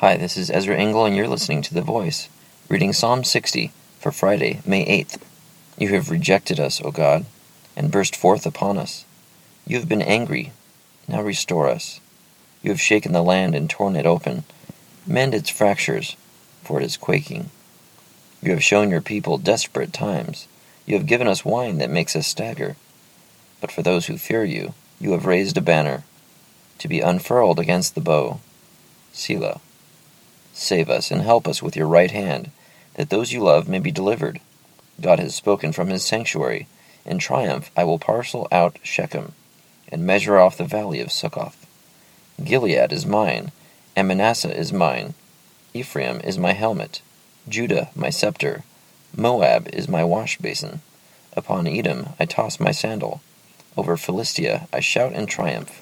Hi, this is Ezra Engel, and you're listening to The Voice, reading Psalm 60 for Friday, May 8th. You have rejected us, O God, and burst forth upon us. You have been angry, now restore us. You have shaken the land and torn it open. Mend its fractures, for it is quaking. You have shown your people desperate times. You have given us wine that makes us stagger. But for those who fear you, you have raised a banner, to be unfurled against the bow. Selah. Save us and help us with your right hand, that those you love may be delivered. God has spoken from his sanctuary. In triumph I will parcel out Shechem, and measure off the valley of Succoth. Gilead is mine, and Manasseh is mine. Ephraim is my helmet, Judah my scepter. Moab is my wash basin. Upon Edom I toss my sandal. Over Philistia I shout in triumph.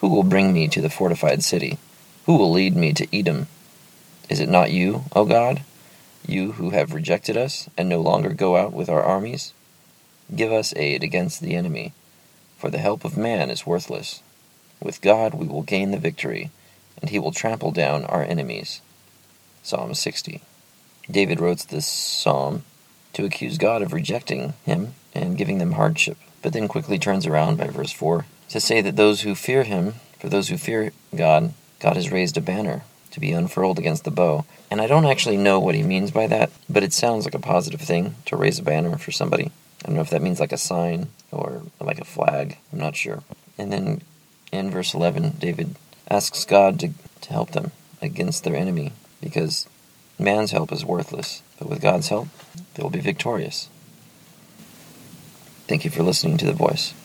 Who will bring me to the fortified city? Who will lead me to Edom? Is it not you, O God? You who have rejected us and no longer go out with our armies? Give us aid against the enemy, for the help of man is worthless. With God we will gain the victory, and he will trample down our enemies. Psalm 60. David wrote this psalm to accuse God of rejecting him and giving them hardship, but then quickly turns around by verse 4 to say that those who fear him, for those who fear God, God has raised a banner to be unfurled against the bow. And I don't actually know what he means by that, but it sounds like a positive thing to raise a banner for somebody. I don't know if that means like a sign or like a flag. I'm not sure. And then in verse 11, David asks God to, to help them against their enemy because man's help is worthless, but with God's help, they will be victorious. Thank you for listening to The Voice.